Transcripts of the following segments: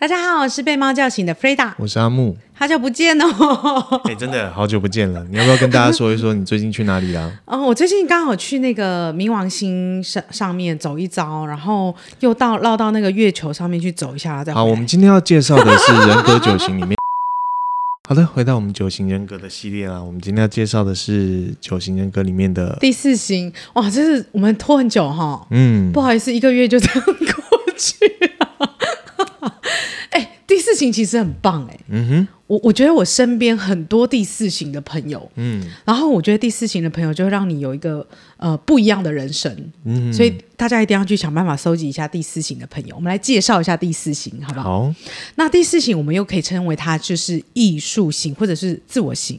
大家好，我是被猫叫醒的 Freda，我是阿木，好久不见哦！哎、欸，真的好久不见了，你要不要跟大家说一说你最近去哪里啦？哦，我最近刚好去那个冥王星上上面走一遭，然后又到绕到那个月球上面去走一下，再。好，我们今天要介绍的是人格九型里面。好的，回到我们九型人格的系列啦，我们今天要介绍的是九型人格里面的第四型。哇，这是我们拖很久哈，嗯，不好意思，一个月就这样过去。第四型其实很棒哎，嗯哼，我我觉得我身边很多第四型的朋友，嗯，然后我觉得第四型的朋友就会让你有一个呃不一样的人生，嗯，所以大家一定要去想办法搜集一下第四型的朋友。我们来介绍一下第四型，好不好？好，那第四型我们又可以称为它就是艺术型或者是自我型。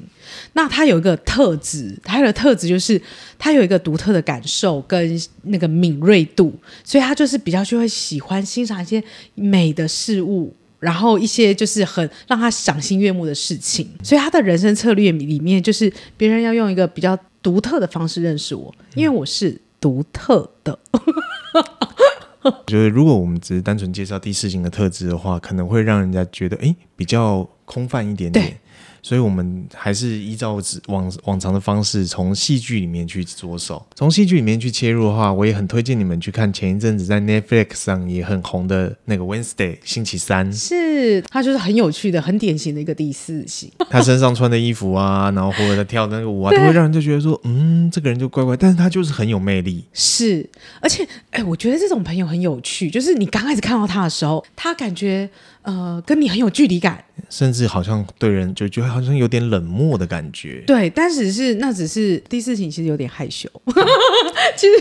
那它有一个特质，它的特质就是它有一个独特的感受跟那个敏锐度，所以它就是比较就会喜欢欣赏一些美的事物。然后一些就是很让他赏心悦目的事情，所以他的人生策略里面就是别人要用一个比较独特的方式认识我，因为我是独特的。我觉得如果我们只是单纯介绍第四型的特质的话，可能会让人家觉得哎比较空泛一点点。所以，我们还是依照往往常的方式，从戏剧里面去着手。从戏剧里面去切入的话，我也很推荐你们去看前一阵子在 Netflix 上也很红的那个 Wednesday 星期三。是，他就是很有趣的、很典型的一个第四型。他身上穿的衣服啊，然后或者他跳的那个舞啊，都会让人就觉得说，嗯，这个人就怪怪，但是他就是很有魅力。是，而且，哎，我觉得这种朋友很有趣，就是你刚开始看到他的时候，他感觉。呃，跟你很有距离感，甚至好像对人就觉得好像有点冷漠的感觉。对，但只是那只是第四型，其实有点害羞。其实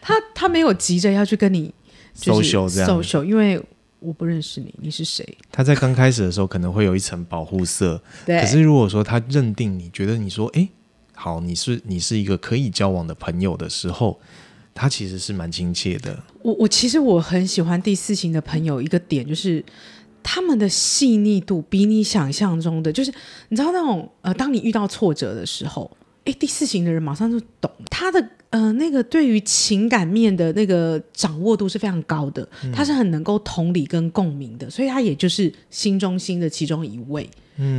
他他没有急着要去跟你 social 这样 social，因为我不认识你，你是谁？他在刚开始的时候可能会有一层保护色，对。可是如果说他认定你觉得你说，哎，好，你是你是一个可以交往的朋友的时候，他其实是蛮亲切的。我我其实我很喜欢第四型的朋友，一个点就是。他们的细腻度比你想象中的，就是你知道那种呃，当你遇到挫折的时候，诶，第四型的人马上就懂他的呃那个对于情感面的那个掌握度是非常高的，嗯、他是很能够同理跟共鸣的，所以他也就是心中心的其中一位。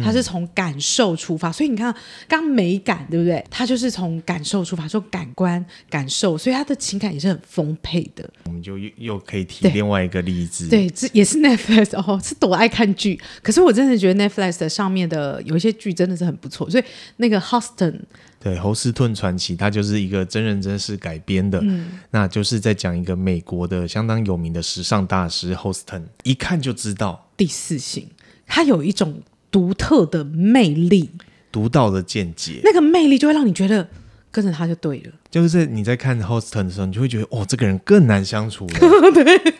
他是从感受出发，所以你看刚美感对不对？他就是从感受出发，说感官感受，所以他的情感也是很丰沛的。我们就又又可以提另外一个例子，对，这也是 Netflix 哦，是多爱看剧。可是我真的觉得 Netflix 上面的有一些剧真的是很不错，所以那个 Houston，对，侯斯顿传奇，它就是一个真人真事改编的，嗯，那就是在讲一个美国的相当有名的时尚大师 Houston，一看就知道第四型，他有一种。独特的魅力，独到的见解，那个魅力就会让你觉得跟着他就对了。就是你在看 Houston 的时候，你就会觉得哦，这个人更难相处了。对，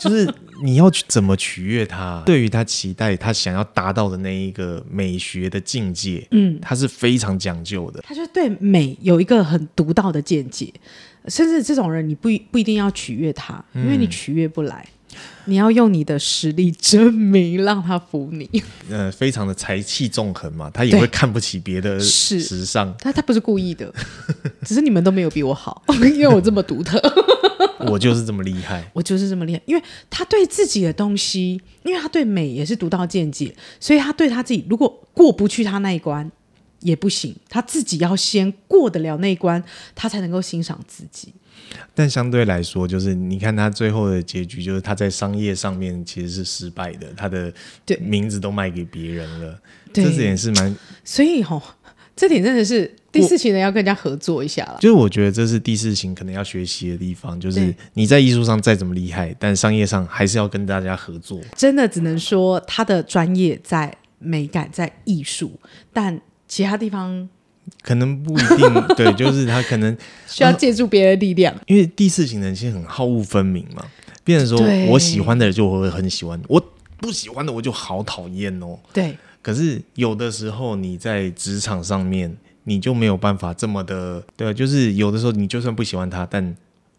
就是你要去怎么取悦他，对于他期待他想要达到的那一个美学的境界，嗯，他是非常讲究的。他就对美有一个很独到的见解，甚至这种人你不不一定要取悦他，因为你取悦不来。嗯你要用你的实力证明，让他服你。呃，非常的才气纵横嘛，他也会看不起别的时尚。他他不是故意的，只是你们都没有比我好，因为我这么独特。我就是这么厉害，我就是这么厉害，因为他对自己的东西，因为他对美也是独到见解，所以他对他自己如果过不去他那一关也不行，他自己要先过得了那一关，他才能够欣赏自己。但相对来说，就是你看他最后的结局，就是他在商业上面其实是失败的，他的名字都卖给别人了。对，这点是蛮……所以吼、哦，这点真的是第四型人要跟人家合作一下了。就是我觉得这是第四型可能要学习的地方，就是你在艺术上再怎么厉害，但商业上还是要跟大家合作。真的只能说他的专业在美感，在艺术，但其他地方。可能不一定 对，就是他可能需要借助别人的力量，因为第四型人其实很好恶分明嘛。变成说我喜欢的人就会很喜欢，我不喜欢的我就好讨厌哦。对，可是有的时候你在职场上面，你就没有办法这么的，对，就是有的时候你就算不喜欢他，但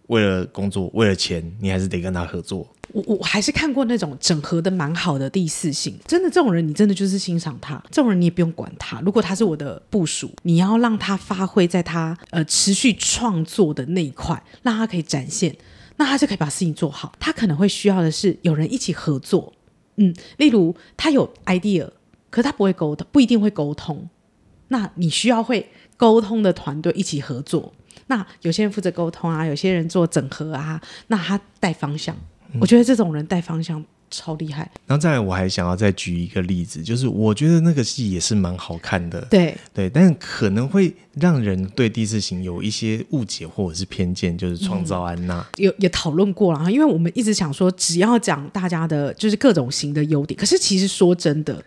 为了工作，为了钱，你还是得跟他合作。我我还是看过那种整合的蛮好的第四型，真的这种人，你真的就是欣赏他。这种人你也不用管他，如果他是我的部属，你要让他发挥在他呃持续创作的那一块，让他可以展现，那他就可以把事情做好。他可能会需要的是有人一起合作，嗯，例如他有 idea，可他不会沟通，不一定会沟通。那你需要会沟通的团队一起合作。那有些人负责沟通啊，有些人做整合啊，那他带方向。嗯、我觉得这种人带方向超厉害。然后再来，我还想要再举一个例子，就是我觉得那个戏也是蛮好看的。对对，但可能会让人对第四型有一些误解或者是偏见，就是创造安娜。有也讨论过了，因为我们一直想说，只要讲大家的就是各种型的优点，可是其实说真的。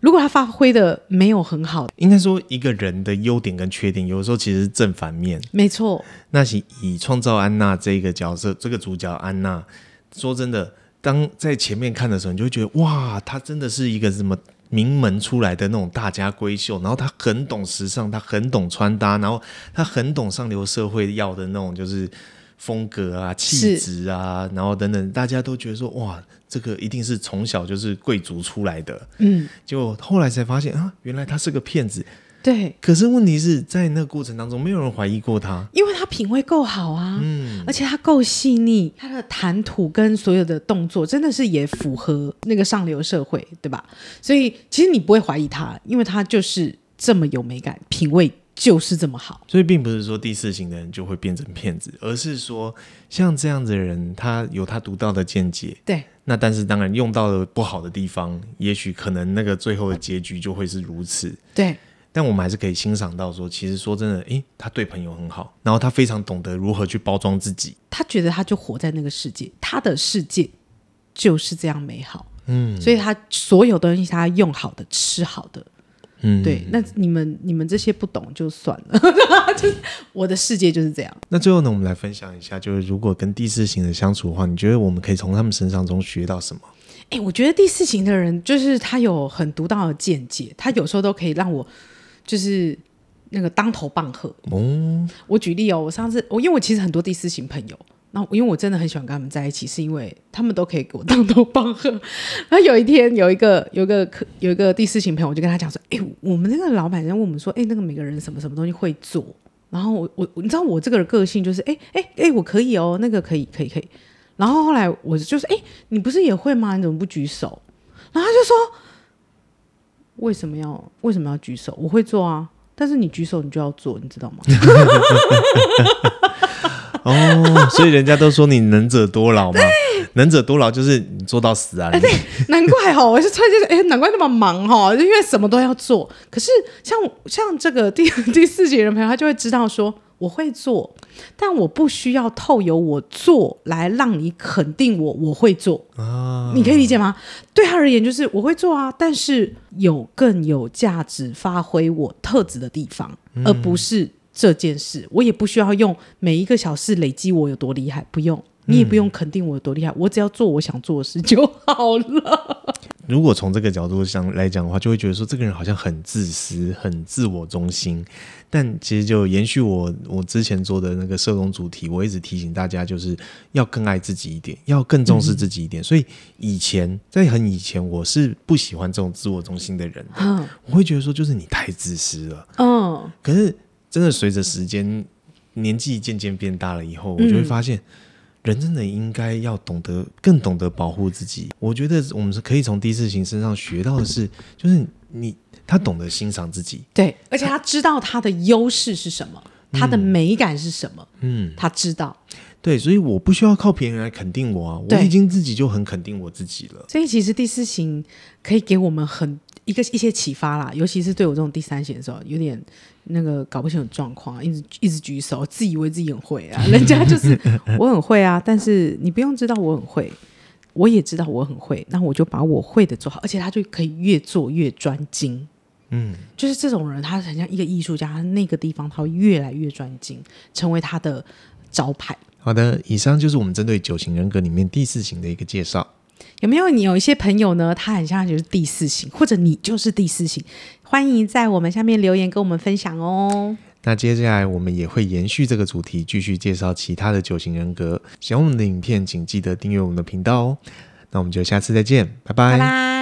如果他发挥的没有很好，应该说一个人的优点跟缺点，有的时候其实是正反面。没错。那是以创造安娜这个角色，这个主角安娜，说真的，当在前面看的时候，你就会觉得哇，她真的是一个什么名门出来的那种大家闺秀，然后她很懂时尚，她很懂穿搭，然后她很懂上流社会要的那种就是风格啊、气质啊，然后等等，大家都觉得说哇。这个一定是从小就是贵族出来的，嗯，结果后来才发现啊，原来他是个骗子。对，可是问题是在那个过程当中，没有人怀疑过他，因为他品味够好啊，嗯，而且他够细腻，他的谈吐跟所有的动作真的是也符合那个上流社会，对吧？所以其实你不会怀疑他，因为他就是这么有美感，品味。就是这么好，所以并不是说第四型的人就会变成骗子，而是说像这样子的人，他有他独到的见解。对，那但是当然用到了不好的地方，也许可能那个最后的结局就会是如此。对，但我们还是可以欣赏到说，其实说真的，诶，他对朋友很好，然后他非常懂得如何去包装自己。他觉得他就活在那个世界，他的世界就是这样美好。嗯，所以他所有东西他用好的，吃好的。嗯，对，那你们你们这些不懂就算了，就是我的世界就是这样。那最后呢，我们来分享一下，就是如果跟第四型的相处的话，你觉得我们可以从他们身上中学到什么？哎，我觉得第四型的人就是他有很独到的见解，他有时候都可以让我就是那个当头棒喝。哦，我举例哦，我上次我因为我其实很多第四型朋友。那，因为我真的很喜欢跟他们在一起，是因为他们都可以给我当头棒喝。然后有一天，有一个有一个有一个第四型朋友，我就跟他讲说：“哎，我们那个老板在问我们说，哎，那个每个人什么什么东西会做？然后我我你知道我这个个性就是，哎哎哎，我可以哦，那个可以可以可以。然后后来我就是，哎，你不是也会吗？你怎么不举手？然后他就说，为什么要为什么要举手？我会做啊，但是你举手你就要做，你知道吗？” 哦，所以人家都说你能者多劳嘛，能者多劳就是你做到死啊！哎，对，难怪哈，我是突然间哎，难怪那么忙哈，因为什么都要做。可是像像这个第 第四节的朋友，他就会知道说我会做，但我不需要透由我做来让你肯定我我会做啊。你可以理解吗？对他而言，就是我会做啊，但是有更有价值发挥我特质的地方，嗯、而不是。这件事，我也不需要用每一个小事累积我有多厉害，不用，你也不用肯定我有多厉害，嗯、我只要做我想做的事就好了。如果从这个角度上来讲的话，就会觉得说这个人好像很自私、很自我中心。但其实就延续我我之前做的那个社工主题，我一直提醒大家，就是要更爱自己一点，要更重视自己一点。嗯、所以以前在很以前，我是不喜欢这种自我中心的人的，嗯、我会觉得说就是你太自私了。嗯，可是。真的随着时间年纪渐渐变大了以后，我就会发现，人真的应该要懂得更懂得保护自己。我觉得我们是可以从第四型身上学到的是，就是你他懂得欣赏自己，对，而且他知道他的优势是什么，他的美感是什么，嗯，他知道，对，所以我不需要靠别人来肯定我啊，我已经自己就很肯定我自己了。所以其实第四型可以给我们很一个一些启发啦，尤其是对我这种第三型的时候，有点。那个搞不清楚状况，一直一直举手，自以为自己很会啊。人家就是我很会啊，但是你不用知道我很会，我也知道我很会，那我就把我会的做好，而且他就可以越做越专精。嗯，就是这种人，他很像一个艺术家，他那个地方他会越来越专精，成为他的招牌。好的，以上就是我们针对九型人格里面第四型的一个介绍。有没有你有一些朋友呢？他很像就是第四型，或者你就是第四型，欢迎在我们下面留言跟我们分享哦。那接下来我们也会延续这个主题，继续介绍其他的九型人格。喜欢我们的影片，请记得订阅我们的频道哦。那我们就下次再见，拜拜。拜拜。